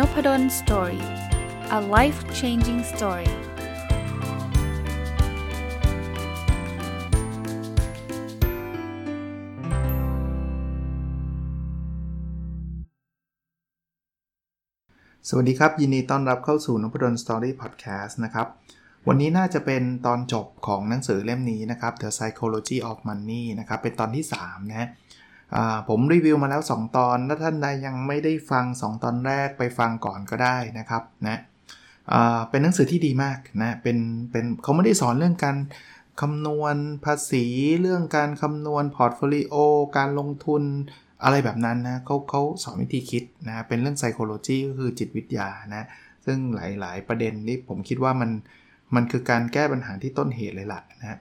Nopadol Story a life changing story สวัสดีครับ ยินดีต้อนรับเข้าสู่นพดล Story Podcast นะครับ วันนี้น่าจะเป็นตอนจบของหนังสือเล่มนี้นะครับ The Psychology of Money นะครับ เป็นตอนที่ 3 นะ ผมรีวิวมาแล้ว 2 ตอน ถ้าท่านใดยังไม่ได้ฟัง 2 ตอนแรกไปฟังก่อนก็ได้นะครับนะเป็นหนังสือที่ดีมากนะเป็นเป็นเขาไม่ได้สอนเรื่องการคำนวณภาษี เรื่องการคำนวณ portfolio การลงทุนอะไรแบบนั้นนะเขาเขาสอนวิธีคิดนะเป็นเรื่อง psychology ก็คือจิตวิทยานะซึ่งหลาย ๆ ประเด็นนี้ผมคิดว่ามันมันคือการแก้ปัญหาที่ต้นเหตุเลยล่ะนะ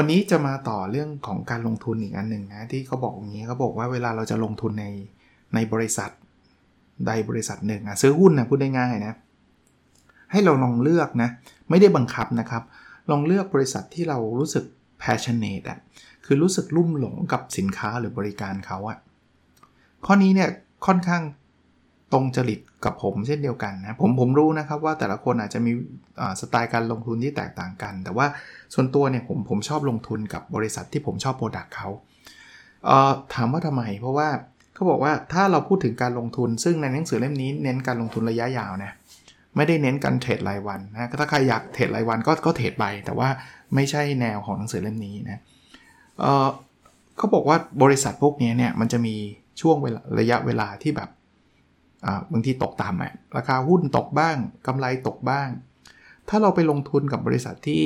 วันนี้จะมาต่อเรื่องของการลงทุนอีกอันหนึ่งนะ ที่เขาบอกอย่างนี้เขาบอกว่าเวลาเราจะลงทุนในในบริษัทใดบริษัทหนึ่งอะซื้อหุ้นนะพูดได้ง่ายนะ ให้เราลองเลือกนะ ไม่ได้บังคับนะครับ ลองเลือกบริษัทที่เรารู้สึก passionate อะคือรู้สึกลุ่มหลงกับสินค้าหรือบริการเขาอะข้อนี้เนี่ยค่อนข้าง ตรงจริตกับผมเช่นเดียวกันนะผมผมรู้นะครับว่าแต่ละคนอาจจะมีสไตล์การลงทุนที่แตกต่างกัน แต่ว่าส่วนตัวเนี่ยผมผมชอบลงทุนกับบริษัทที่ผมชอบ product เขาถามว่าทำไม เพราะว่าเขาบอกว่าถ้าเราพูดถึงการลงทุน ซึ่งในหนังสือเล่มนี้เน้นการลงทุนระยะยาวนะไม่ได้เน้นการ trade รายวันนะถ้าใครอยาก trade รายวันก็ก็ trade ไปแต่ว่าไม่ใช่แนวของหนังสือเล่มนี้นะเขาบอกว่าบริษัทพวกนี้เนี่ยมันจะมีช่วงเวลาระยะเวลาที่แบบ บางทีตกต่ำอะราคาหุ้นตกบ้างกำไรตกบ้าง ถ้าเราไปลงทุนกับบริษัทที่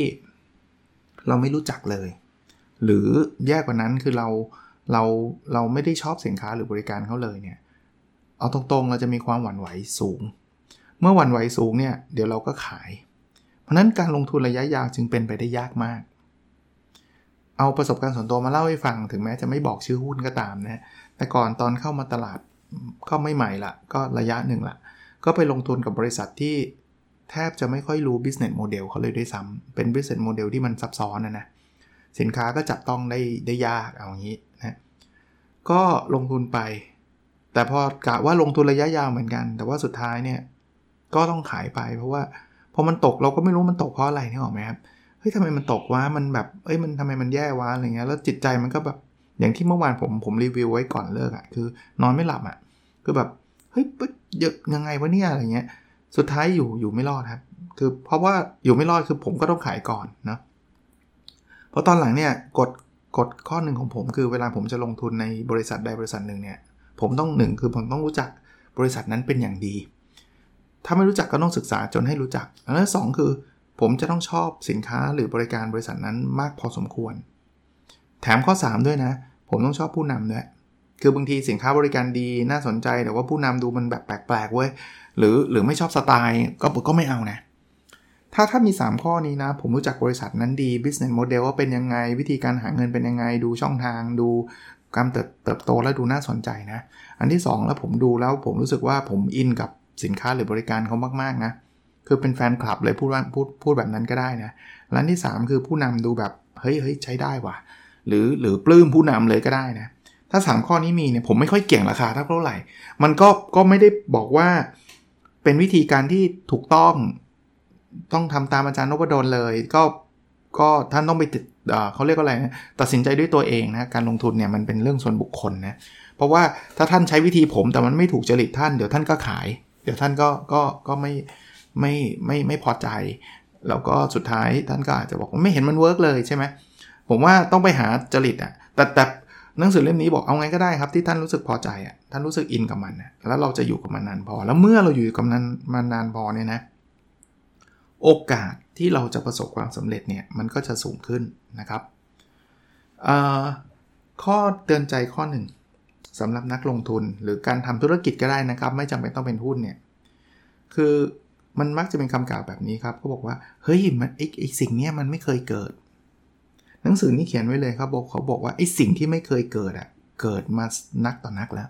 เราไม่รู้จักเลย หรือแย่กว่านั้นคือเราเราเราไม่ได้ชอบสินค้าหรือบริการเขาเลยเนี่ยเอาตรงๆเราจะมีความหวั่นไหวสูง เมื่อหวั่นไหวสูงเนี่ยเดี๋ยวเราก็ขาย เพราะนั้นการลงทุนระยะยาวจึงเป็นไปได้ยากมาก เอาประสบการณ์ส่วนตัวมาเล่าให้ฟังถึงแม้จะไม่บอกชื่อหุ้นก็ตามนะแต่ก่อนตอนเข้ามาตลาด ก็ไม่ใหม่ละ ก็ระยะหนึ่งละ ก็ไปลงทุนกับบริษัทที่แทบจะไม่ค่อยรู้ business model เขาเลยด้วยซ้ำเป็น business model ที่มันซับซ้อนนะนะ สินค้าก็จับต้องได้ได้ยากเอาอย่างนี้นะก็ลงทุนไป แต่พอกะว่าลงทุนระยะยาวเหมือนกัน แต่ว่าสุดท้ายเนี่ยก็ต้องขายไป เพราะว่าพอมันตกเราก็ไม่รู้มันตกเพราะอะไรนี่หรอไหมครับเฮ้ยทำไมมันตกวะมันแบบเอ้ยมันทำไมมันแย่วะอะไรเงี้ยแล้วจิตใจมันก็แบบ อย่างที่เมื่อวานผมผมรีวิวไว้ก่อนเลิกอะ่ะคือนอนไม่หลับอะ่ะคือแบบเฮ้ยเยอะยังไงวะเนี่ยอะไรเงี้ยสุดท้ายอยู่อยู่ไม่รอดครับคือเพราะว่าอยู่ไม่รอดคือผมก็ต้องขายก่อนนะเพราะตอนหลังเนี่ยกฎกฎข้อหนึ่งของผมคือเวลาผมจะลงทุนในบริษัทใดบริษัทหนึ่งเนี่ยผมต้องหนึ่งคือผมต้องรู้จักบริษัทนั้นเป็นอย่างดี ถ้าไม่รู้จักก็ต้องศึกษาจนให้รู้จักอันที่สองคือผมจะต้องชอบสินค้าหรือบริการบริษัทนั้นมากพอสมควร แถมข้อ 3 ด้วยนะ ผมต้องชอบผู้นำด้วยคือบางทีสินค้าบริการดีน่าสนใจแต่ว่าผู้นำดูมันแบบแปลกๆเว้ยหรือหรือไม่ชอบสไตล์ก็ก็ไม่เอานะ ถ้าถ้ามี 3 ข้อนี้นะ ผมรู้จักบริษัทนั้นดี business model ว่าเป็นยังไง วิธีการหาเงินเป็นยังไง ดูช่องทางดูการเติบโตแล้วดูน่าสนใจนะ อันที่ 2 แล้วผมดูแล้วผมรู้สึกว่าผมอินกับสินค้าหรือบริการเขามากๆนะ คือเป็นแฟนคลับเลยพูดว่าพูดพูดแบบนั้นก็ได้นะและที่ 3 คือผู้นำดูแบบเฮ้ยเฮ้ยใช้ได้ว่ะ หรือหรือปลื้มผู้นำเลยก็ได้นะถ้า 3 ข้อนี้มีเนี่ยผมไม่ค่อยเก่งราคาเท่าไหร่ มันก็ก็ไม่ได้บอกว่าเป็นวิธีการที่ถูกต้องต้องทำตามอาจารย์นพดลเลย ก็ก็ท่านต้องไปติดเขาเรียกว่าอะไรนะตัดสินใจด้วยตัวเองนะการลงทุนเนี่ยมันเป็นเรื่องส่วนบุคคลนะเพราะว่าถ้าท่านใช้วิธีผมแต่มันไม่ถูกจริตท่านเดี๋ยวท่านก็ขาย เดี๋ยวท่านก็ก็ก็ไม่ไม่ไม่ไม่พอใจ แล้วก็สุดท้ายท่านก็อาจจะบอกไม่เห็นมัน work เลยใช่ไหม ผมว่าต้องไปหาจริตอะแต่แต่หนังสือเล่มนี้บอกเอาไงก็ได้ครับที่ท่านรู้สึกพอใจอะท่านรู้สึก in กับมันนะแล้วเราจะอยู่กับมันนานพอ แล้วเมื่อเราอยู่กับมันมานานพอเนี่ยนะ โอกาสที่เราจะประสบความสำเร็จเนี่ยมันก็จะสูงขึ้นนะครับข้อเตือนใจข้อหนึ่งสำหรับนักลงทุนหรือการทำธุรกิจก็ได้นะครับ ไม่จำเป็นต้องเป็นหุ้นเนี่ยคือมันมักจะเป็นคำกล่าวแบบนี้ครับเขาบอกว่าเฮ้ยมันไอไอ้สิ่งนี้มันไม่เคยเกิด หนังสือนี้เขียนไว้เลยครับบอกเขาบอกว่าไอ้สิ่งที่ไม่เคยเกิดอะ่ะเกิดมานักต่อนักแล้ว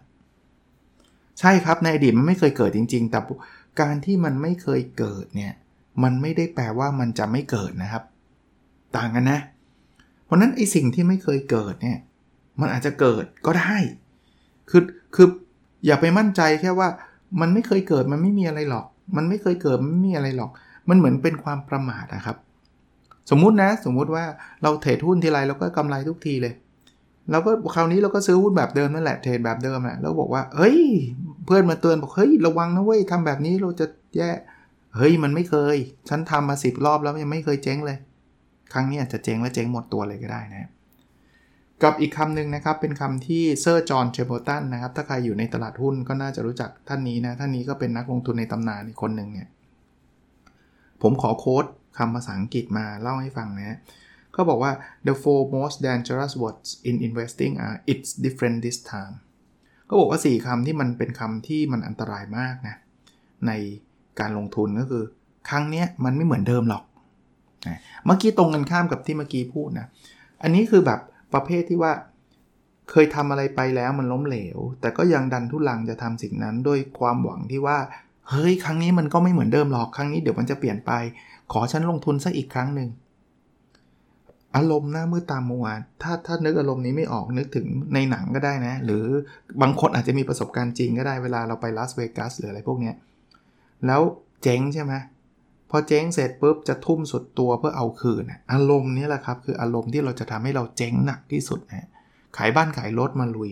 ใช่ครับในอดีตมันไม่เคยเกิดจริง ๆ แต่การที่มันไม่เคยเกิดเนี่ยมันไม่ได้แปลว่ามันจะไม่เกิดนะครับ ต่างกันนะ เพราะนั้นไอ้สิ่งที่ไม่เคยเกิดเนี่ยมันอาจจะเกิดก็ได้คือคืออย่าไปมั่นใจแค่ว่า มันไม่เคยเกิดมันไม่มีอะไรหรอก มันไม่เคยเกิดมันไม่มีอะไรหรอก มันเหมือนเป็นความประมาทนะครับ สมมุตินะ สมมุติว่าเราเทรดหุ้นทีไรเราก็กำไรทุกทีเลยเราก็คราวนี้เราก็ซื้อหุ้นแบบเดิมนั่นแหละเทรดแบบเดิมแหละแล้วบอกว่าเฮ้ย เพื่อนมาเตือนบอกเฮ้ยระวังนะเว้ยทำแบบนี้เราจะแย่เฮ้ยมันไม่เคย ฉันทำมาสิบรอบแล้วยังไม่เคยเจ๊งเลย ครั้งนี้อาจจะเจ๊งและเจ๊งหมดตัวเลยก็ได้นะกับอีกคำหนึ่งนะครับ เป็นคำที่เซอร์จอห์นเชโบอร์ตันนะครับ ถ้าใครอยู่ในตลาดหุ้นก็น่าจะรู้จักท่านนี้นะ ท่านนี้ก็เป็นนักลงทุนในตำนานอีกคนหนึ่งเนี่ย ผมขอโค้ด คำภาษาอังกฤษมาเล่าให้ฟังนะก็บอกว่า the four most dangerous words in investing are it's different this time ก็บอกว่า 4คำที่มันเป็นคำที่มันอันตรายมากนะ ในการลงทุนก็คือ ครั้งนี้มันไม่เหมือนเดิมหรอกเมื่อกี้ตรงกันข้ามกับที่เมื่อกี้พูดนะ อันนี้คือแบบประเภทที่ว่าเคยทำอะไรไปแล้วมันล้มเหลว แต่ก็ยังดันทุลังจะทำสิ่งนั้น ด้วยความหวังที่ว่า เฮ้ย ครั้งนี้มันก็ไม่เหมือนเดิมหรอก ครั้งนี้เดี๋ยวมันจะเปลี่ยนไป ขอฉันลงทุนสักอีกครั้งหนึ่ง อารมณ์หน้ามือตามมัวถ้าถ้านึกอารมณ์นี้ไม่ออกนึกถึงในหนังก็ได้นะ หรือบางคนอาจจะมีประสบการณ์จริงก็ได้เวลาเราไปลาสเวกัสหรืออะไรพวกนี้แล้วเจ๊งใช่ไหมพอเจ๊งเสร็จปุ๊บจะทุ่มสุดตัวเพื่อเอาคืน อารมณ์นี้แหละครับ คืออารมณ์ที่เราจะทำให้เราเจ๊งหนักที่สุดนะขายบ้านขายรถมาลุย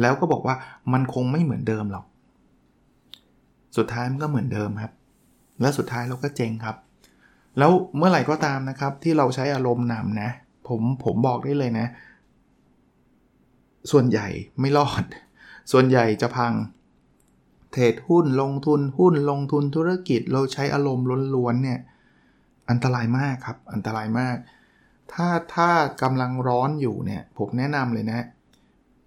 แล้วก็บอกว่ามันคงไม่เหมือนเดิมหรอก สุดท้ายมันก็เหมือนเดิมครับ แล้วสุดท้ายเราก็เจ๊งครับ แล้วเมื่อไหร่ก็ตามนะครับ ที่เราใช้อารมณ์นำนะ ผมผมบอกได้เลยนะ ส่วนใหญ่ไม่รอด ส่วนใหญ่จะพัง trade หุ้นลงทุนหุ้นลงทุนธุรกิจเราใช้อารมณ์ล้วนๆเนี่ยอันตรายมากครับ อันตรายมาก ถ้าถ้ากำลังร้อนอยู่เนี่ย ผมแนะนำเลยนะ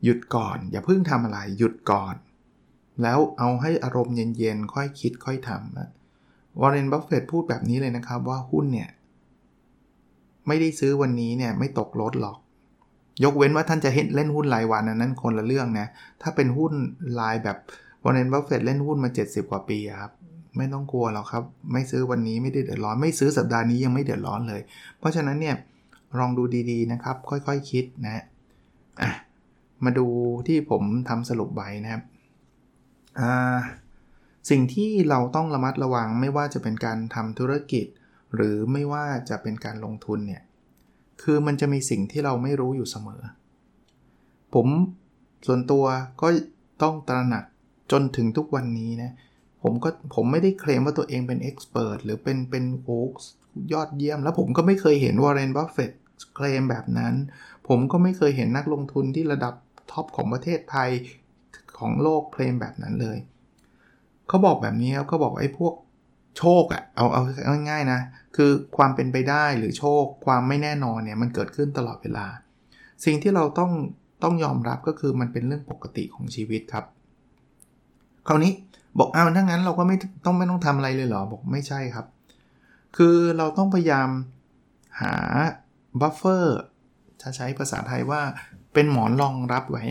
หยุดก่อน อย่าเพิ่งทำอะไร หยุดก่อน แล้วเอาให้อารมณ์เย็นๆ ค่อยคิดค่อยทำนะ วอร์เรนบัฟเฟตพูดแบบนี้เลยนะครับว่าหุ้นเนี่ย ไม่ได้ซื้อวันนี้เนี่ยไม่ตกรถหรอก ยกเว้นว่าท่านจะเล่นหุ้นรายวันนั้นคนละเรื่องนะ ถ้าเป็นหุ้นรายแบบวอร์เรนบัฟเฟตเล่นหุ้นมา 70 กว่าปีครับไม่ต้องกลัวหรอกครับ ไม่ซื้อวันนี้ไม่ได้เดือดร้อน ไม่ซื้อสัปดาห์นี้ยังไม่เดือดร้อนเลย เพราะฉะนั้นเนี่ยลองดูดีๆนะครับ ค่อยๆคคิดนะอะมาดูที่ผมทำสรุปไว้นะครับอ่า สิ่งที่เราต้องระมัดระวังไม่ว่าจะเป็นการทำธุรกิจ หรือไม่ว่าจะเป็นการลงทุนเนี่ยคือมันจะมีสิ่งที่เราไม่รู้อยู่เสมอ ผมส่วนตัวก็ต้องตระหนักจนถึงทุกวันนี้นะผมก็ผมไม่ได้เคลมว่าตัวเองเป็น expert หรือเป็นเป็นโอ้ยอดเยี่ยม แล้วผมก็ไม่เคยเห็นวอร์เรนบัฟเฟตเคลมแบบนั้น ผมก็ไม่เคยเห็นนักลงทุนที่ระดับ top ของประเทศไทยของโลกเคลมแบบนั้นเลย เขาบอกแบบนี้ครับเขาบอกไอ้พวกโชคอะเอาเอาง่ายๆนะ คือความเป็นไปได้หรือโชคความไม่แน่นอนเนี่ยมันเกิดขึ้นตลอดเวลา สิ่งที่เราต้องต้องยอมรับก็คือมันเป็นเรื่องปกติของชีวิตครับ คราวนี้บอกเอ้าถ้างั้นเราก็ไม่ต้องไม่ต้องทำอะไรเลยเหรอ บอกไม่ใช่ครับ คือเราต้องพยายามหา buffer จะใช้ภาษาไทยว่าเป็นหมอนรองรับไว้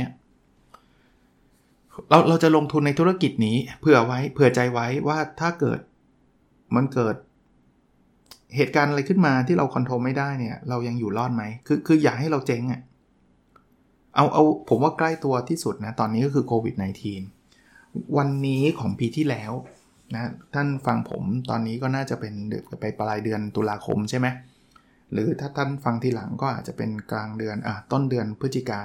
เราเราจะลงทุนในธุรกิจนี้เผื่อไว้เผื่อใจไว้ว่าถ้าเกิดมันเกิด เหตุการณ์อะไรขึ้นมาที่เราคอนโทรลไม่ได้เนี่ย เรายังอยู่รอดไหมคือคืออยากให้เราเจ๊งอะ่ะเอาเอาผมว่าใกล้ตัวที่สุดนะ ตอนนี้ก็คือโควิด -19 วันนี้ของปีที่แล้วนะท่านฟังผมตอนนี้ก็น่าจะเป็นไปปลายเดือนตุลาคมใช่ไหมหรือถ้าท่านฟังทีหลังก็อาจจะเป็นกลางเดือนอะต้นเดือนพฤศจิกา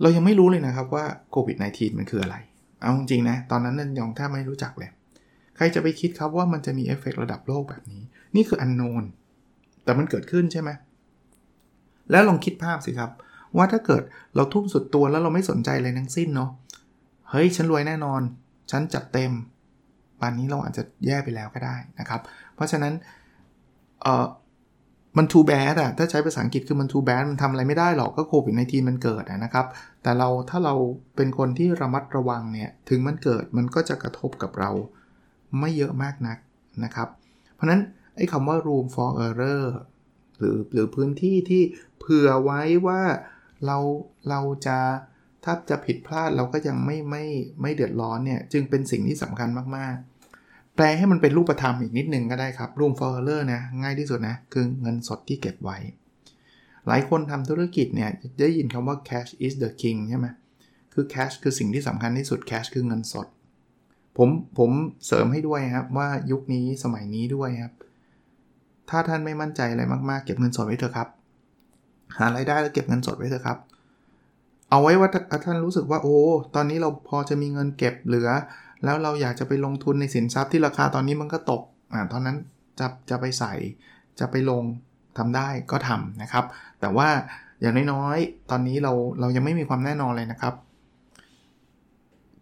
เรายังไม่รู้เลยนะครับว่าโควิด -19 มันคืออะไร เอาจริงนะ ตอนนั้นนันยังแทบไม่รู้จักเลย ใครจะไปคิดครับว่ามันจะมีเอฟเฟกระดับโลกแบบนี้ นี่คืออันโนน แต่มันเกิดขึ้นใช่ไหม แล้วลองคิดภาพสิครับ ว่าถ้าเกิดเราทุ่มสุดตัวแล้วเราไม่สนใจอะไรทั้งสิ้นเนาะ เฮ้ย ฉันรวยแน่นอน ฉันจัดเต็มป่านนี้เราอาจจะแย่ไปแล้วก็ได้นะครับ เพราะฉะนั้น เออ มัน too bad อะถ้าใช้ภาษาอังกฤษคือมัน too bad มันทำอะไรไม่ได้หรอกก็โควิดในทีมันเกิดนะครับ แต่เราถ้าเราเป็นคนที่ระมัดระวังเนี่ย ถึงมันเกิดมันก็จะกระทบกับเราไม่เยอะมากนักนะครับ เพราะนั้นไอ้คำว่า room for error หรือหรือพื้นที่ที่เผื่อไว้ว่าเราเราจะถ้าจะผิดพลาดเราก็ยังไม่ไม่ไม่เดือดร้อนเนี่ย จึงเป็นสิ่งที่สำคัญมากๆ แปลให้มันเป็นรูปธรรมอีกนิดนึงก็ได้ครับ room for error นะ ง่ายที่สุดนะ คือเงินสดที่เก็บไว้ หลายคนทำธุรกิจเนี่ย ได้ยินคำว่า cash is the king ใช่ไหมคือ cash คือสิ่งที่สำคัญที่สุด cash คือเงินสด ผมผมเสริมให้ด้วยครับ ว่ายุคนี้สมัยนี้ด้วยครับ ถ้าท่านไม่มั่นใจอะไรมากๆ เก็บเงินสดไว้เถอะครับ หารายได้แล้วเก็บเงินสดไว้เถอะครับ เอาไว้ว่าท่านรู้สึกว่าโอ้ ตอนนี้เราพอจะมีเงินเก็บเหลือ แล้วเราอยากจะไปลงทุนในสินทรัพย์ที่ราคาตอนนี้มันก็ตกอ่าตอนนั้นจะจะไปใส่จะไปลงทำได้ก็ทำนะครับ แต่ว่าอย่างน้อยๆ ตอนนี้เราเรายังไม่มีความแน่นอนเลยนะครับ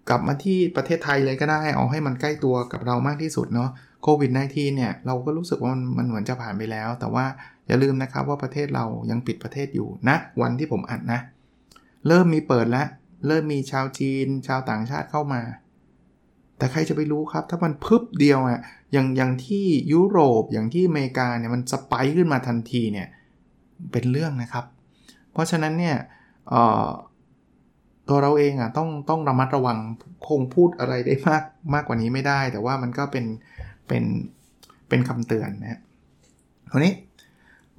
กลับมาที่ประเทศไทยเลยก็ได้ เอาให้มันใกล้ตัวกับเรามากที่สุดเนาะโควิด -19 เนี่ย เราก็รู้สึกว่ามันมันเหมือนจะผ่านไปแล้ว แต่ว่าอย่าลืมนะครับว่าประเทศเรายังปิดประเทศอยู่นะ วันที่ผมอัดนะ เริ่มมีเปิดแล้ว เริ่มมีชาวจีน ชาวต่างชาติเข้ามา แต่ใครจะไปรู้ครับ ถ้ามันพึบเดียวอะอย่างอย่างที่ยุโรปอย่างที่อเมริกาเนี่ยมันสไปขึ้นมาทันทีเนี่ยเป็นเรื่องนะครับ เพราะฉะนั้นเนี่ยตัวเราเองอะต้องต้องระมัดระวังคงพูดอะไรได้มากมากกว่านี้ไม่ได้ แต่ว่ามันก็เป็นเป็นเป็นคำเตือนนะทีนี้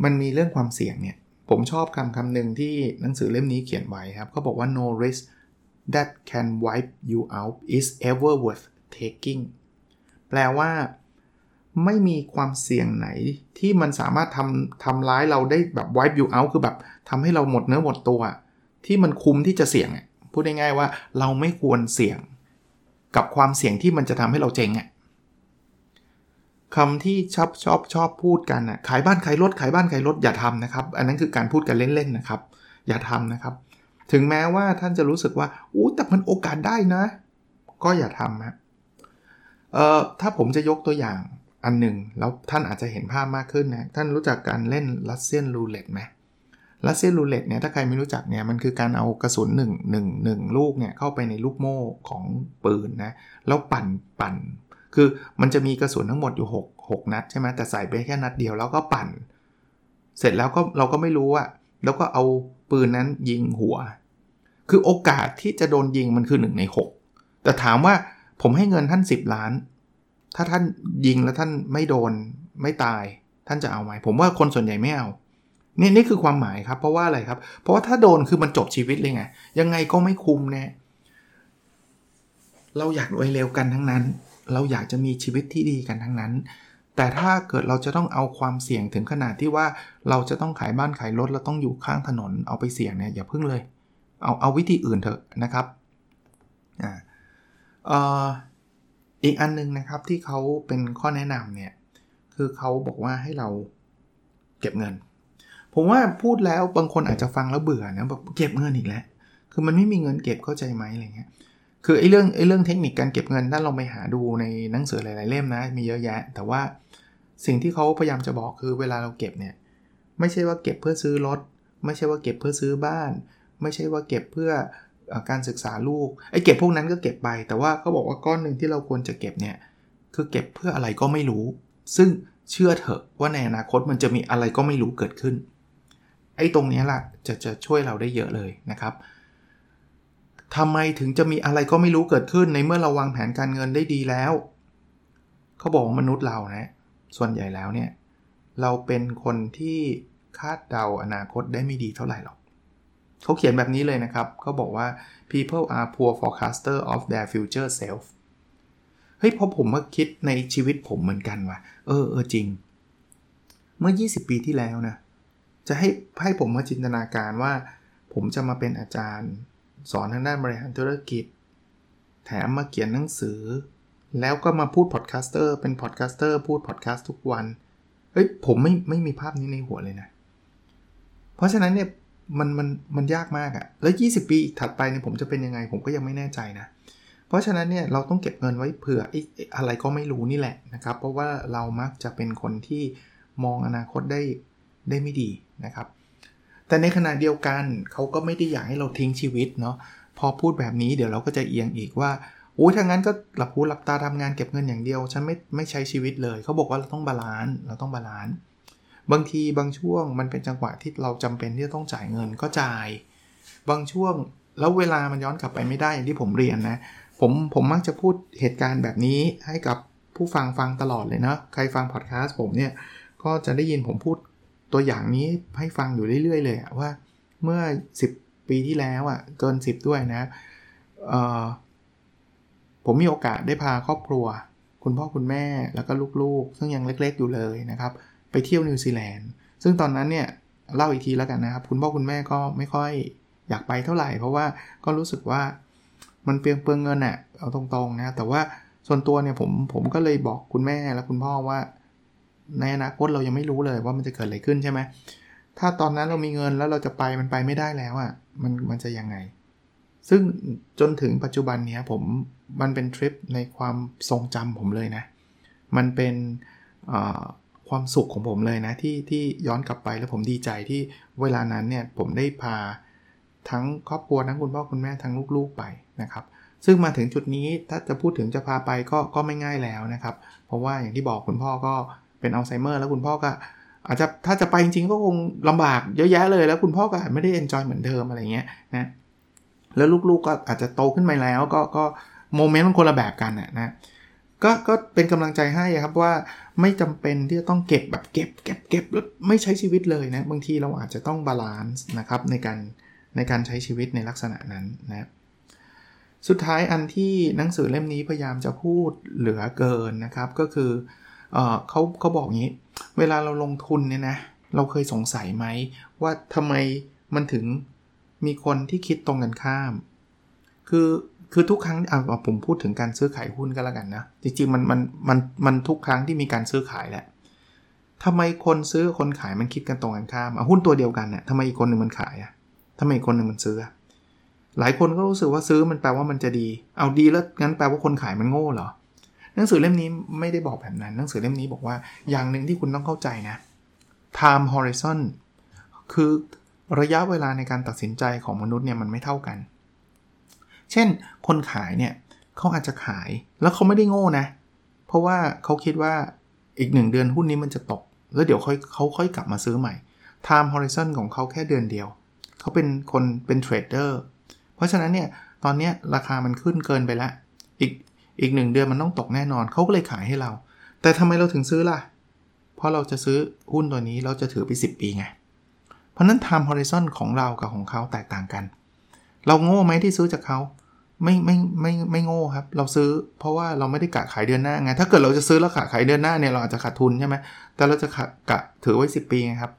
มันมีเรื่องความเสี่ยงเนี่ยผมชอบคำคำหนึ่งที่หนังสือเล่มนี้เขียนไว้ครับเขาบอกว่า no risk that can wipe you out is ever worth taking แปลว่า ไม่มีความเสี่ยงไหนที่มันสามารถทำทำร้ายเราได้แบบ wipe you out คือแบบทำให้เราหมดเนื้อหมดตัว ที่มันคุ้มที่จะเสี่ยงพูดง่ายๆว่าเราไม่ควรเสี่ยง กับความเสี่ยงที่มันจะทำให้เราเจ๊งอะคำที่ชอบชอบชอบพูดกันอะขายบ้านขายรถขายบ้านขายรถอย่าทำนะครับ อันนั้นคือการพูดกันเล่นๆนะครับ อย่าทำนะครับ ถึงแม้ว่าท่านจะรู้สึกว่าอู้แต่มันโอกาสได้นะ ก็อย่าทำนะ เอ่อถ้าผมจะยกตัวอย่างอันหนึ่งแล้วท่านอาจจะเห็นภาพมากขึ้นนะท่านรู้จักการเล่นรัสเซียนรูเล็ตไหมรัสเซียนรูเล็ตเนี่ยถ้าใครไม่รู้จักเนี่ยมันคือการเอากระสุน1 1 1ลูกเนี่ยเข้าไปในลูกโม่ของปืนนะแล้วปั่นปั่น คือมันจะมีกระสุนทั้งหมดอยู่ 6 6 นัดใช่ไหมแต่ใส่ไปแค่นัดเดียวแล้วก็ปั่น เสร็จแล้วก็เราก็ไม่รู้อะแล้วก็เอาปืนนั้นยิงหัว คือโอกาสที่จะโดนยิงมันคือ 1 ใน 6 แต่ถามว่า ผมให้เงินท่าน 10 ล้าน ถ้าท่านยิงแล้วท่านไม่โดนไม่ตาย ท่านจะเอาไหม ผมว่าคนส่วนใหญ่ไม่เอานี่นี่คือความหมายครับ เพราะว่าอะไรครับ เพราะว่าถ้าโดนคือมันจบชีวิตเลยไง ยังไงก็ไม่คุ้มแน่เราอยากรวยเร็วกันทั้งนั้น เราอยากจะมีชีวิตที่ดีกันทั้งนั้น แต่ถ้าเกิดเราจะต้องเอาความเสี่ยงถึงขนาดที่ว่าเราจะต้องขายบ้านขายรถเราต้องอยู่ข้างถนนเอาไปเสี่ยงเนี่ยอย่าพึ่งเลย เอาเอาวิธีอื่นเถอะนะครับ อ่า อีกอันนึงนะครับที่เขาเป็นข้อแนะนำเนี่ย คือเขาบอกว่าให้เราเก็บเงิน ผมว่าพูดแล้วบางคนอาจจะฟังแล้วเบื่อนะแบบเก็บเงินอีกแล้ว คือมันไม่มีเงินเก็บเข้าใจไหมอะไรเงี้ยคือไอ้เรื่องไอ้เรื่องเทคนิคการเก็บเงินถ้าเราไปหาดูในหนังสือหลาย ๆ เล่มนะ มีเยอะแยะ แต่ว่าสิ่งที่เขาพยายามจะบอกคือเวลาเราเก็บเนี่ย ไม่ใช่ว่าเก็บเพื่อซื้อรถ ไม่ใช่ว่าเก็บเพื่อซื้อบ้าน ไม่ใช่ว่าเก็บเพื่อ การศึกษาลูกไอ้เก็บพวกนั้นก็เก็บไป แต่ว่าเขาบอกว่าก้อนหนึ่งที่เราควรจะเก็บเนี่ยคือเก็บเพื่ออะไรก็ไม่รู้ ซึ่งเชื่อเถอะว่าในอนาคตมันจะมีอะไรก็ไม่รู้เกิดขึ้น ไอ้ตรงนี้แหละจะจะช่วยเราได้เยอะเลยนะครับทำไมถึงจะมีอะไรก็ไม่รู้เกิดขึ้นในเมื่อเราวางแผนการเงินได้ดีแล้ว เขาบอกมนุษย์เรานะ ส่วนใหญ่แล้วเนี่ย เราเป็นคนที่คาดเดาอนาคตได้ไม่ดีเท่าไหร่หรอก เขาเขียนแบบนี้เลยนะครับเขาบอกว่า people are poor forecaster of their future self เฮ้ยพอผมมาคิดในชีวิตผมเหมือนกันว่ะเออเออจริง เมื่อ 20 ปีที่แล้วนะ จะให้ให้ผมมาจินตนาการว่า ผมจะมาเป็นอาจารย์ สอนทางด้านบริหารธุรกิจ แถมมาเขียนหนังสือ แล้วก็มาพูด podcaster เป็น podcaster พูดพอดแคสต์ทุกวันเฮ้ยผมไม่ไม่มีภาพนี้ในหัวเลยนะ เพราะฉะนั้นเนี่ย มันมันมันยากมากอะแล้ว 20 ปีถัดไปเนี่ยผมจะเป็นยังไงผมก็ยังไม่แน่ใจนะ เพราะฉะนั้นเนี่ยเราต้องเก็บเงินไว้เผื่ออะไรก็ไม่รู้นี่แหละนะครับ เพราะว่าเรามักจะเป็นคนที่มองอนาคตได้ได้ไม่ดีนะครับ แต่ในขณะเดียวกันเขาก็ไม่ได้อยากให้เราทิ้งชีวิตเนาะพอพูดแบบนี้เดี๋ยวเราก็จะเอียงอีกว่าโอ้ยถ้างั้นก็หลับหูหลับตาทำงานเก็บเงินอย่างเดียว ฉันไม่ไม่ใช้ชีวิตเลย เขาบอกว่าเราต้อง balance เราต้อง balance บางทีบางช่วงมันเป็นจังหวะที่เราจำเป็นที่จะต้องจ่ายเงินก็จ่าย บางช่วงแล้วเวลามันย้อนกลับไปไม่ได้อย่างที่ผมเรียนนะผมผมมักจะพูดเหตุการณ์แบบนี้ให้กับผู้ฟังฟังตลอดเลยนะใครฟังพอดแคสต์ผมเนี่ยก็จะได้ยินผมพูดตัวอย่างนี้ให้ฟังอยู่เรื่อย ๆ เลยว่าเมื่อ 10 ปีที่แล้วอะ่ะเกิน 10 ด้วยนะผมมีโอกาสได้พาครอบครัว คุณพ่อคุณแม่แล้วก็ลูกๆ ซึ่งยังเล็ก ๆ อยู่เลยนะครับ ไปเที่ยวนิวซีแลนด์ซึ่งตอนนั้นเนี่ยเล่าอีกทีแล้วกันนะครับ คุณพ่อคุณแม่ก็ไม่ค่อยอยากไปเท่าไหร่ เพราะว่าก็รู้สึกว่ามันเปลืองเปลืองเงินอะเอาตรงๆนะแต่ว่าส่วนตัวเนี่ยผมผมก็เลยบอกคุณแม่และคุณพ่อว่า ในอนาคตเรายังไม่รู้เลยว่ามันจะเกิดอะไรขึ้นใช่ไหมถ้าตอนนั้นเรามีเงินแล้วเราจะไปมันไปไม่ได้แล้วอะ่ะมันมันจะยังไง ซึ่งจนถึงปัจจุบันนี้ผมมันเป็นทริปในความทรงจำผมเลยนะ มันเป็น ความสุขของผมเลยนะที่ที่ย้อนกลับไปแล้วผมดีใจที่เวลานั้นเนี่ยผมได้พาทั้งครอบครัวทั้งคุณพ่อคุณแม่ทั้งลูกๆไปนะครับ ซึ่งมาถึงจุดนี้ถ้าจะพูดถึงจะพาไปก็ก็ไม่ง่ายแล้วนะครับ เพราะว่าอย่างที่บอกคุณพ่อก็เป็นอัลไซเมอร์แล้วคุณพ่อก็อาจจะถ้าจะไปจริงๆก็คงลำบากเยอะแยะเลยแล้วคุณพ่อก็อาจไม่ได้ enjoy เหมือนเดิมอะไรเงี้ยนะแล้วลูกๆก็อาจจะโตขึ้นไปแล้วก็ก็ moment มันคนละแบบกันนะ ก็ก็เป็นกำลังใจให้ครับว่าไม่จำเป็นที่จะต้องเก็บแบบเก็บเก็บเก็บแล้วไม่ใช้ชีวิตเลยนะ บางทีเราอาจจะต้อง balance นะครับในการในการใช้ชีวิตในลักษณะนั้นนะสุดท้ายอันที่หนังสือเล่มนี้พยายามจะพูดเหลือเกินนะครับ ก็คือเออเขาเขาบอกงี้ เวลาเราลงทุนเนี่ยนะเราเคยสงสัยไหมว่าทำไมมันถึงมีคนที่คิดตรงกันข้าม คือ คือทุกครั้งเอาผมพูดถึงการซื้อขายหุ้นก็แล้วกันนะ จริงๆมันมันมันมันทุกครั้งที่มีการซื้อขายแหละทำไมคนซื้อคนขายมันคิดกันตรงกันข้ามหุ้นตัวเดียวกันเนี่ยทำไมอีกคนหนึ่งมันขายอะทำไมอีกคนหนึ่งมันซื้อ หลายคนก็รู้สึกว่าซื้อมันแปลว่ามันจะดี เอาดีแล้วงั้นแปลว่าคนขายมันโง่เหรอหนังสือเล่มนี้ไม่ได้บอกแบบนั้น หนังสือเล่มนี้บอกว่าอย่างหนึ่งที่คุณต้องเข้าใจนะ time horizon คือระยะเวลาในการตัดสินใจของมนุษย์เนี่ยมันไม่เท่ากัน เช่น คนขายเนี่ยเขาอาจจะขายแล้วเขาไม่ได้โง่นะ เพราะว่าเขาคิดว่าอีกหนึ่งเดือนหุ้นนี้มันจะตก แล้วเดี๋ยวค่อยเขาค่อยกลับมาซื้อใหม่ time horizon ของเขาแค่เดือนเดียว เขาเป็นคนเป็นเทรดเดอร์เพราะฉะนั้นเนี่ยตอนนี้ราคามันขึ้นเกินไปแล้ว อีกอีกหนึ่งเดือนมันต้องตกแน่นอนเขาก็เลยขายให้เรา แต่ทำไมเราถึงซื้อล่ะ เพราะเราจะซื้อหุ้นตัวนี้เราจะถือไป 10 ปีไง เพราะนั้น time horizon ของเรากับของเขาแตกต่างกัน เราโง่ไหมที่ซื้อจากเขาไม่ไม่ไม่ไม่โง่ครับ เราซื้อเพราะว่าเราไม่ได้กะขายเดือนหน้าไงถ้าเกิดเราจะซื้อแล้วกะขายเดือนหน้าเนี่ยเราอาจจะขาดทุนใช่ไหมแต่เราจะกะถือไว้ 10 ปีไงครับ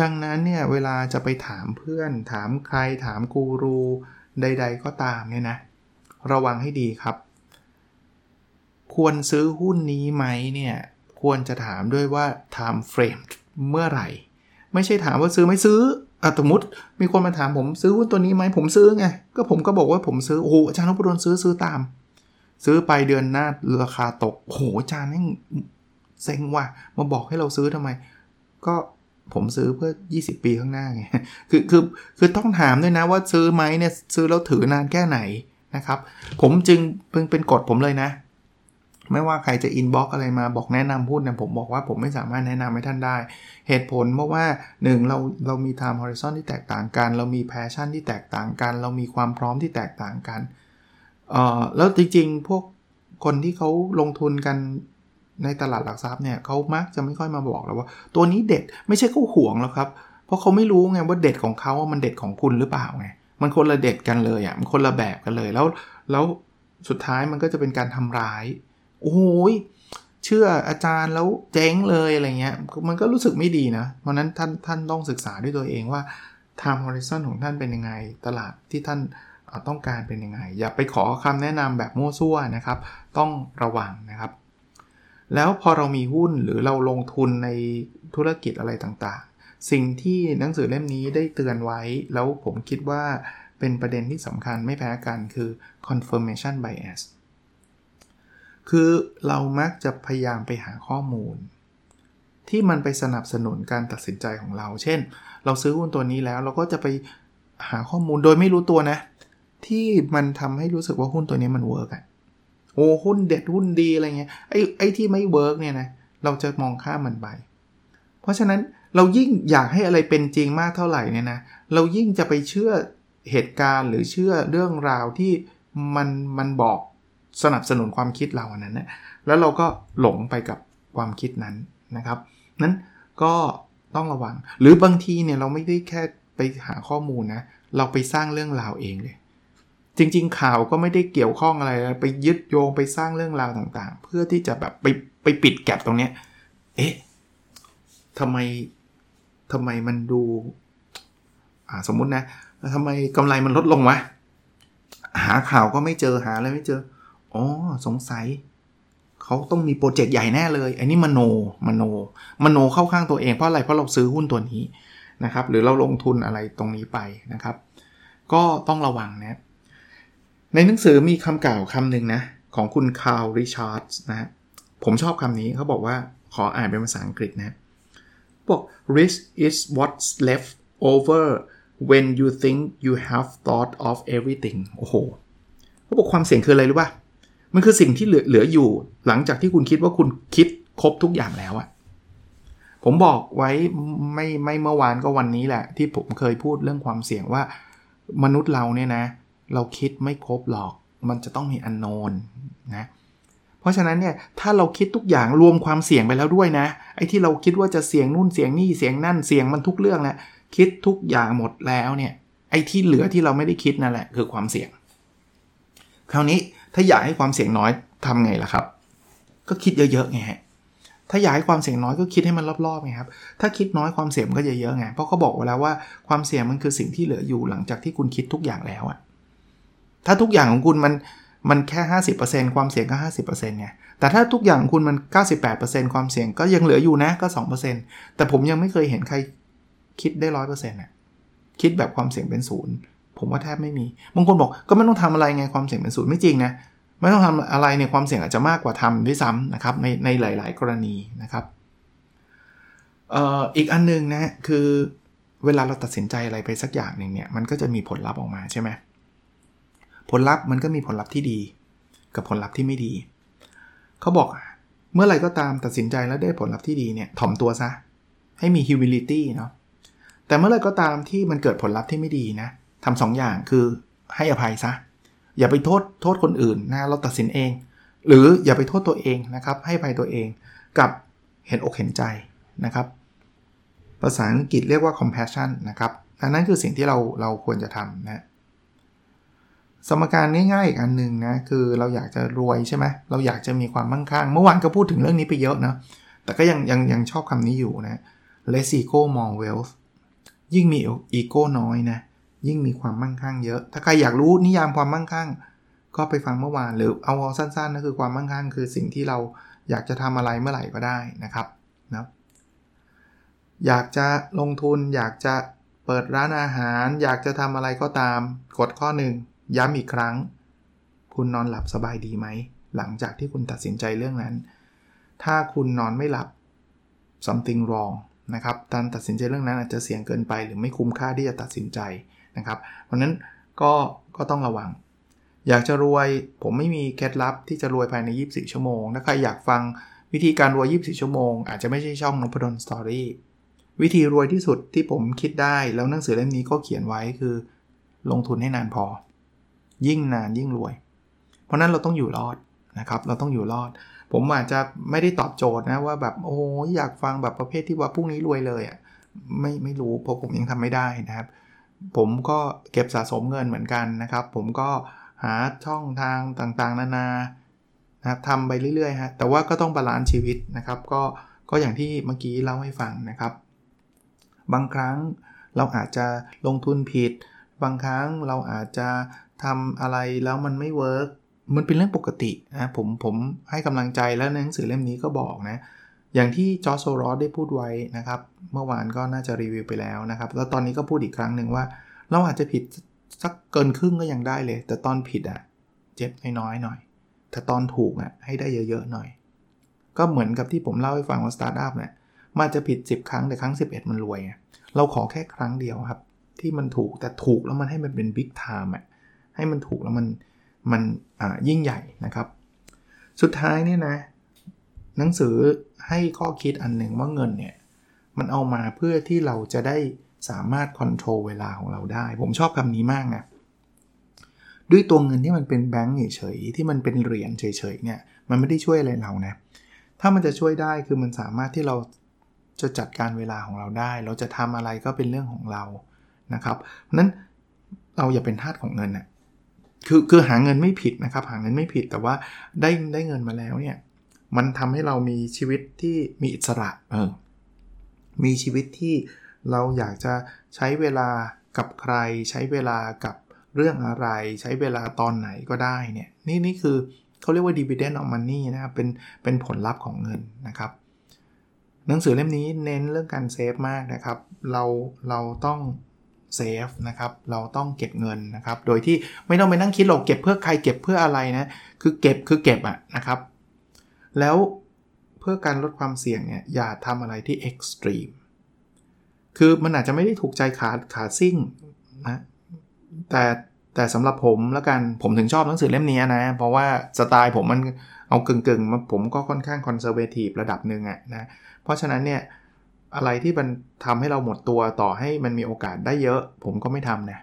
ดังนั้นเนี่ยเวลาจะไปถามเพื่อน ถามใครถามกูรูใด ๆ ก็ตามเนี่ยนะ ระวังให้ดีครับ ควรซื้อหุ้นนี้ไหมเนี่ยควรจะถามด้วยว่า time frame เมื่อไหร่ ไม่ใช่ถามว่าซื้อไม่ซื้อ อะสมมติมีคนมาถามผมซื้อหุ้นตัวนี้ไหมผมซื้อไง ก็ผมก็บอกว่าผมซื้อ โอ้โหอาจารย์นพดลซื้อซื้อตาม ซื้อไปเดือนหน้าราคาตกโอ้โหอาจารย์นี่เซ็งว่ะมาบอกให้เราซื้อทำไม ก็ผมซื้อเพื่อ 20 ปีข้างหน้าไงคือคือคือต้องถามด้วยนะว่าซื้อไหมเนี่ยซื้อแล้วถือนานแค่ไหนนะครับ ผมจึงเพิ่งเป็นกฎผมเลยนะ ไม่ว่าใครจะอินบ็อกอะไรมาบอกแนะนำหุ้นเนี่ยผมบอกว่าผมไม่สามารถแนะนำให้ท่านได้ เหตุผลเพราะว่า 1 เราเรามี time horizon ที่แตกต่างกัน เรามี passion ที่แตกต่างกัน เรามีความพร้อมที่แตกต่างกันเอ่อแล้วจริงๆ พวกคนที่เขาลงทุนกันในตลาดหลักทรัพย์เนี่ยเขามักจะไม่ค่อยมาบอกแล้วว่า ตัวนี้เด็ดไม่ใช่เขาห่วงหรอกครับ เพราะเขาไม่รู้ไงว่าเด็ดของเขาว่ามันเด็ดของคุณหรือเปล่าไงมันคนละเด็ดกันเลยอะมันคนละแบบกันเลยแล้วแล้วสุดท้ายมันก็จะเป็นการทำร้าย โอ้ยเชื่ออาจารย์แล้วเจ๊งเลยอะไรเงี้ย มันก็รู้สึกไม่ดีนะ เพราะนั้นท่านท่านต้องศึกษาด้วยตัวเองว่า time horizon ของท่านเป็นยังไง ตลาดที่ท่านต้องการเป็นยังไง อย่าไปขอคำแนะนำแบบมั่วซั่วนะครับ ต้องระวังนะครับ แล้วพอเรามีหุ้นหรือเราลงทุนในธุรกิจอะไรต่างๆ สิ่งที่หนังสือเล่มนี้ได้เตือนไว้ แล้วผมคิดว่าเป็นประเด็นที่สำคัญไม่แพ้กันคือ confirmation bias คือเรามักจะพยายามไปหาข้อมูล ที่มันไปสนับสนุนการตัดสินใจของเรา เช่น เราซื้อหุ้นตัวนี้แล้วเราก็จะไปหาข้อมูลโดยไม่รู้ตัวนะ ที่มันทำให้รู้สึกว่าหุ้นตัวนี้มัน work อะโอ้หุ้นเด็ดหุ้นดีอะไรเงี้ยไอ้ไอ้ที่ไม่ work เนี่ยนะเราจะมองข้ามมันไป เพราะฉะนั้นเรายิ่งอยากให้อะไรเป็นจริงมากเท่าไหร่เนี่ยนะเรายิ่งจะไปเชื่อเหตุการณ์หรือเชื่อเรื่องราวที่มันมันบอก สนับสนุนความคิดเราอันนั้นนะแล้วเราก็หลงไปกับความคิดนั้นนะครับนั้นก็ต้องระวัง หรือบางทีเนี่ยเราไม่ได้แค่ไปหาข้อมูลนะ เราไปสร้างเรื่องราวเองเลย จริง ๆ ข่าวก็ไม่ได้เกี่ยวข้องอะไรไปยึดโยงไปสร้างเรื่องราวต่างๆ เพื่อที่จะแบบไปไปปิดแกลบตรงเนี้ย เอ๊ะทำไมทำไมมันดูอ่าสมมุตินะทำไมกำไรมันลดลงวะหาข่าวก็ไม่เจอหาอะไรไม่เจอ อ๋อสงสัย เขาต้องมีโปรเจกต์ใหญ่แน่เลย อันนี้มโนมโนมโนเข้าข้างตัวเองเพราะอะไรเพราะเราซื้อหุ้นตัวนี้นะครับ หรือเราลงทุนอะไรตรงนี้ไปนะครับ ก็ต้องระวังนะในหนังสือมีคำกล่าวคำหนึ่งนะ ของคุณคาร์ลริชาร์ดนะผมชอบคำนี้เขาบอกว่าขออ่านเป็นภาษาอังกฤษนะบอก risk is what's left over when you think you have thought of everything โอ้โหเขาบอกความเสี่ยงคืออะไรรู้ป่ะ มันคือสิ่งที่เหลือเหลืออยู่หลังจากที่คุณคิดว่าคุณคิดครบทุกอย่างแล้วอะผมบอกไว้ไม่ไม่เมื่อวานก็วันนี้แหละ ที่ผมเคยพูดเรื่องความเสี่ยงว่ามนุษย์เราเนี่ยนะ เราคิดไม่ครบหรอก มันจะต้องมีอันโนนนะเพราะฉะนั้นเนี่ยถ้าเราคิดทุกอย่างรวมความเสี่ยงไปแล้วด้วยนะไอ้ที่เราคิดว่าจะเสี่ยงนู่นเสี่ยงนี่เสี่ยงนั่นเสี่ยงมันทุกเรื่องแหละคิดทุกอย่างหมดแล้วเนี่ยไอ้ที่เหลือที่เราไม่ได้คิดนั่นแหละคือความเสี่ยง คราวนี้ ถ้าอยากให้ความเสี่ยงน้อยทำไงล่ะครับ ก็คิดเยอะๆไงฮะถ้าอยากให้ความเสี่ยงน้อยก็คิดให้มันรอบๆไงครับ ถ้าคิดน้อยความเสี่ยงก็จะเยอะไง เพราะเขาบอกไว้แล้วว่าความเสี่ยงมันคือสิ่งที่เหลืออยู่หลังจากที่คุณคิดทุกอย่างแล้วอะถ้าทุกอย่างของคุณมันมันแค่ 50%ความเสี่ยงก็ 50%ไง แต่ถ้าทุกอย่างคุณมัน 98%ความเสี่ยงก็ยังเหลืออยู่นะก็ 2%แต่ผมยังไม่เคยเห็นใครคิดได้ร้อยเปอร์เซ็นต์่ะ คิดแบบความเสี่ยงเป็นศูนย์ ผมว่าแทบไม่มี บางคนบอกก็ไม่ต้องทำอะไรไงความเสี่ยงเป็นศูนย์ไม่จริงนะไม่ต้องทำอะไรในความเสี่ยงอาจจะมากกว่าทำด้วยซ้ำนะครับในในหลาย ๆ กรณีนะครับอออีกอันนึงนะคือเวลาเราตัดสินใจอะไรไปสักอย่างหนึ่งเนี่ยมันก็จะมีผลลัพธ์ออกมาใช่ไหมผลลัพธ์มันก็มีผลลัพธ์ที่ดี กับผลลัพธ์ที่ไม่ดีเขาบอกเมื่อไรก็ตามตัดสินใจแล้วได้ผลลัพธ์ที่ดีเนี่ยถ่อมตัวซะให้มี humility เนาะแต่เมื่อไรก็ตามที่มันเกิดผลลัพธ์ที่ไม่ดีนะ ทำสองอย่างคือให้อภัยซะ อย่าไปโทษโทษคนอื่นนะเราตัดสินเอง หรืออย่าไปโทษตัวเองนะครับ ให้ภัยตัวเองกับเห็นอกเห็นใจนะครับ ภาษาอังกฤษเรียกว่า compassion นะครับอันนั้นคือสิ่งที่เราเราควรจะทำนะสมการง่ายๆอีกอันหนึ่งนะคือเราอยากจะรวยใช่ไหมเราอยากจะมีความมั่งคั่ง เมื่อวานก็พูดถึงเรื่องนี้ไปเยอะนะแต่ก็ยังยังยังชอบคำนี้อยู่นะ less ego more wealth ยิ่งมีอีโก้น้อยนะ ยิ่งมีความมั่งคั่งเยอะ ถ้าใครอยากรู้นิยามความมั่งคั่ง ก็ไปฟังเมื่อวานหรือเอาสั้นๆก็คือความมั่งคั่ง คือสิ่งที่เราอยากจะทำอะไรเมื่อไหร่ก็ได้นะครับนะอยากจะลงทุนอยากจะเปิดร้านอาหาร อยากจะทำอะไรก็ตามกดข้อหนึ่งย้ำอีกครั้ง คุณนอนหลับสบายดีไหม หลังจากที่คุณตัดสินใจเรื่องนั้น ถ้าคุณนอนไม่หลับ something wrong นะครับการตัดสินใจเรื่องนั้นอาจจะเสี่ยงเกินไป หรือไม่คุ้มค่าที่จะตัดสินใจ นะครับเพราะนั้นก็ก็ต้องระวัง อยากจะรวยผมไม่มีเคล็ดลับที่จะรวยภายใน 24 ชั่วโมงถ้าใครอยากฟังวิธีการรวย 24 ชั่วโมง อาจจะไม่ใช่ช่องนพดลสตอรี่วิธีรวยที่สุดที่ผมคิดได้ แล้วหนังสือเล่มนี้ก็เขียนไว้คือ ลงทุนให้นานพอ ยิ่งนานยิ่งรวย เพราะนั้นเราต้องอยู่รอดนะครับเราต้องอยู่รอด ผมอาจจะไม่ได้ตอบโจทย์นะว่าแบบโอ้อยากฟังแบบประเภทที่ว่าพรุ่งนี้รวยเลยอะ่ะไม่ไม่รู้เพราะผมยังทำไม่ได้นะครับ ผมก็เก็บสะสมเงินเหมือนกันนะครับ ผมก็หาช่องทางต่างๆ นานานะครับทำไปเรื่อยๆฮะแต่ว่าก็ต้อง balance ชีวิตนะครับ ก็ก็อย่างที่เมื่อกี้เล่าให้ฟังนะครับ บางครั้งเราอาจจะลงทุนผิด บางครั้งเราอาจจะทำอะไรแล้วมันไม่ work มันเป็นเรื่องปกตินะผมผมให้กำลังใจแล้วในหนังสือเล่มนี้ก็บอกนะ อย่างที่จอร์จ โซรอสได้พูดไว้นะครับ เมื่อวานก็น่าจะรีวิวไปแล้วนะครับ แล้วตอนนี้ก็พูดอีกครั้งหนึ่งว่า เราอาจจะผิดสักเกินครึ่งก็ยังได้เลย แต่ตอนผิดอะ่ะเจ็บน้อยๆหน่อย แต่ตอนถูกอะ่ะให้ได้เยอะๆหน่อย ก็เหมือนกับที่ผมเล่าให้ฟังว่าสตาร์ทอัพเนี่ยมันจะผิด 10 ครั้งแต่ครั้ง 11 มันรวย เราขอแค่ครั้งเดียวครับ ที่มันถูกแต่ถูกแล้วมันให้มันเป็น big time อะให้มันถูกแล้วมันมันยิ่งใหญ่นะครับ สุดท้ายเนี่ยนะ หนังสือให้ข้อคิดอันหนึ่งว่าเงินเนี่ย มันเอามาเพื่อที่เราจะได้สามารถควบคุมเวลาของเราได้ ผมชอบคำนี้มากนะด้วยตัวเงินที่มันเป็นแบงก์เฉยๆที่มันเป็นเหรียญเฉยๆเนี่ยมันไม่ได้ช่วยอะไรเรานะถ้ามันจะช่วยได้คือมันสามารถที่เราจะจัดการเวลาของเราได้ เราจะทำอะไรก็เป็นเรื่องของเรานะครับเพราะนั้นเราอย่าเป็นทาสของเงินนะคือคือหาเงินไม่ผิดนะครับ หาเงินไม่ผิดแต่ว่าได้ได้เงินมาแล้วเนี่ย มันทำให้เรามีชีวิตที่มีอิสระเออมีชีวิตที่เราอยากจะใช้เวลากับใคร ใช้เวลากับเรื่องอะไร ใช้เวลาตอนไหนก็ได้เนี่ยนี่นี่คือเขาเรียกว่า dividend of money นะครับเป็นเป็นผลลัพธ์ของเงินนะครับ หนังสือเล่มนี้เน้นเรื่องการเซฟมากนะครับ เราเราต้อง save นะครับ เราต้องเก็บเงินนะครับ โดยที่ไม่ต้องไปนั่งคิดหรอกเก็บเพื่อใครเก็บเพื่ออะไรนะ คือเก็บคือเก็บอะนะครับ แล้วเพื่อการลดความเสี่ยงเนี่ยอย่าทำอะไรที่ extreme คือมันอาจจะไม่ได้ถูกใจขาขาซิ่งนะแต่แต่สำหรับผมแล้วกันผมถึงชอบหนังสือเล่มนี้นะ เพราะว่าสไตล์ผมมันเอากึ่งๆมาผมก็ค่อนข้าง conservative ระดับหนึ่งอะนะ เพราะฉะนั้นเนี่ยอะไรที่มันทำให้เราหมดตัวต่อให้มันมีโอกาสได้เยอะ ผมก็ไม่ทำนะ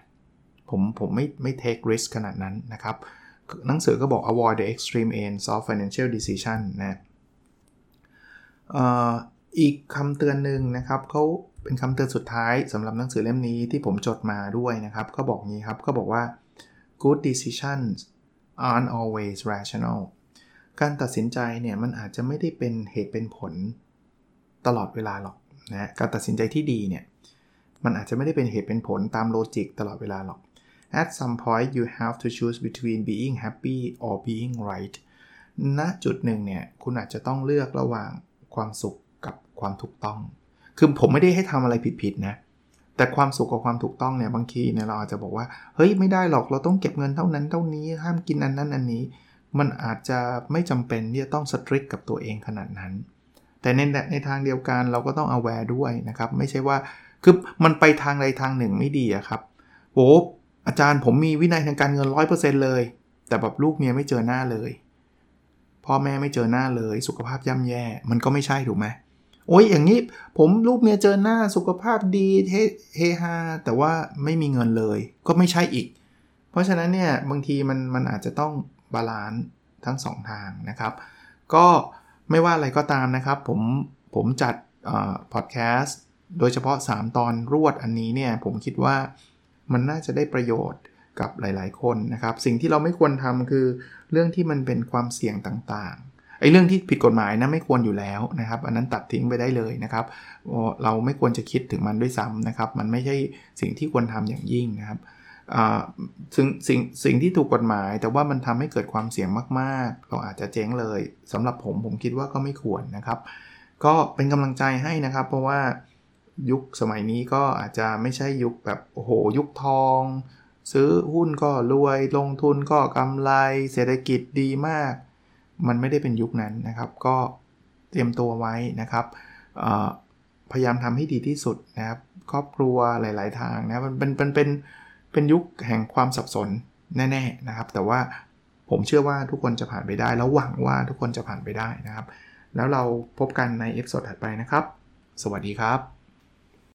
ผมผมไม่ไม่ take risk ขนาดนั้นนะครับ หนังสือก็บอก avoid the extreme ends of financial decision นะอีกคำเตือนหนึ่งนะครับเขาเป็นคำเตือนสุดท้ายสำหรับหนังสือเล่มนี้ที่ผมจดมาด้วยนะครับก็บอกงี้ครับก็บอกว่า good decisions aren't always rational การตัดสินใจเนี่ยมันอาจจะไม่ได้เป็นเหตุเป็นผลตลอดเวลาหรอกนะการตัดสินใจที่ดีเนี่ยมันอาจจะไม่ได้เป็นเหตุเป็นผลตามโลจิกตลอดเวลาหรอก at some point you have to choose between being happy or being right ณจุดหนึ่งเนี่ย คุณอาจจะต้องเลือกระหว่างความสุขกับความถูกต้อง คือผมไม่ได้ให้ทำอะไรผิดๆนะ แต่ความสุขกับความถูกต้องเนี่ย บางทีเนี่ยเราอาจจะบอกว่า เฮ้ย ไม่ได้หรอก เราต้องเก็บเงินเท่านั้นเท่านี้ ห้ามกินอันนั้นอันนี้ มันอาจจะไม่จำเป็นที่จะต้องสตริกกับตัวเองขนาดนั้น แต่ในในทางเดียวกันเราก็ต้อง aware ด้วยนะครับ ไม่ใช่ว่า คือมันไปทางใดทางหนึ่งไม่ดีอะครับโอ้ อาจารย์ผมมีวินัยทางการเงิน100%เปอร์เซ็นเลย แต่แบบลูกเมียไม่เจอหน้าเลย พ่อแม่ไม่เจอหน้าเลย สุขภาพย่ำแย่ มันก็ไม่ใช่ถูกไหมโอ้ยอย่างนี้ผมลูกเมียเจอหน้าสุขภาพดีเฮฮาแต่ว่าไม่มีเงินเลย ก็ไม่ใช่อีก เพราะฉะนั้นเนี่ยบางทีมันมันอาจจะต้อง balance ทั้ง 2 ทางนะครับ ก็ไม่ว่าอะไรก็ตามนะครับ ผมผมจัดพอดแคสต์โดยเฉพาะ 3 ตอนรวดอันนี้เนี่ยผมคิดว่า มันน่าจะได้ประโยชน์กับหลาย ๆ คนนะครับ สิ่งที่เราไม่ควรทำคือเรื่องที่มันเป็นความเสี่ยงต่างๆไอ้เรื่องที่ผิดกฎหมายนะไม่ควรอยู่แล้วนะครับ อันนั้นตัดทิ้งไปได้เลยนะครับ เราไม่ควรจะคิดถึงมันด้วยซ้ำนะครับ มันไม่ใช่สิ่งที่ควรทำอย่างยิ่งนะครับสิ่งสิ่งสิ่งที่ถูกกฎหมาย แต่ว่ามันทำให้เกิดความเสี่ยงมากๆ เราอาจจะเจ๊งเลยสำหรับผมผมคิดว่าก็ไม่ควรนะครับ ก็เป็นกำลังใจให้นะครับ เพราะว่า ยุคสมัยนี้ก็อาจจะไม่ใช่ยุคแบบโอ้โหยุคทอง ซื้อหุ้นก็รวยลงทุนก็กำไร เศรษฐกิจดีมาก มันไม่ได้เป็นยุคนั้นนะครับ ก็เตรียมตัวไว้นะครับพยายามทำให้ดีที่สุดนะครับ ครอบครัวหลาย ๆ ทางนะมันเป็นเป็นเป็นเป็นยุคแห่งความสับสนแน่ ๆ นะครับ แต่ว่าผมเชื่อว่าทุกคนจะผ่านไปได้ แล้วหวังว่าทุกคนจะผ่านไปได้นะครับ แล้วเราพบกันใน episode ถัดไปนะครับ สวัสดีครับ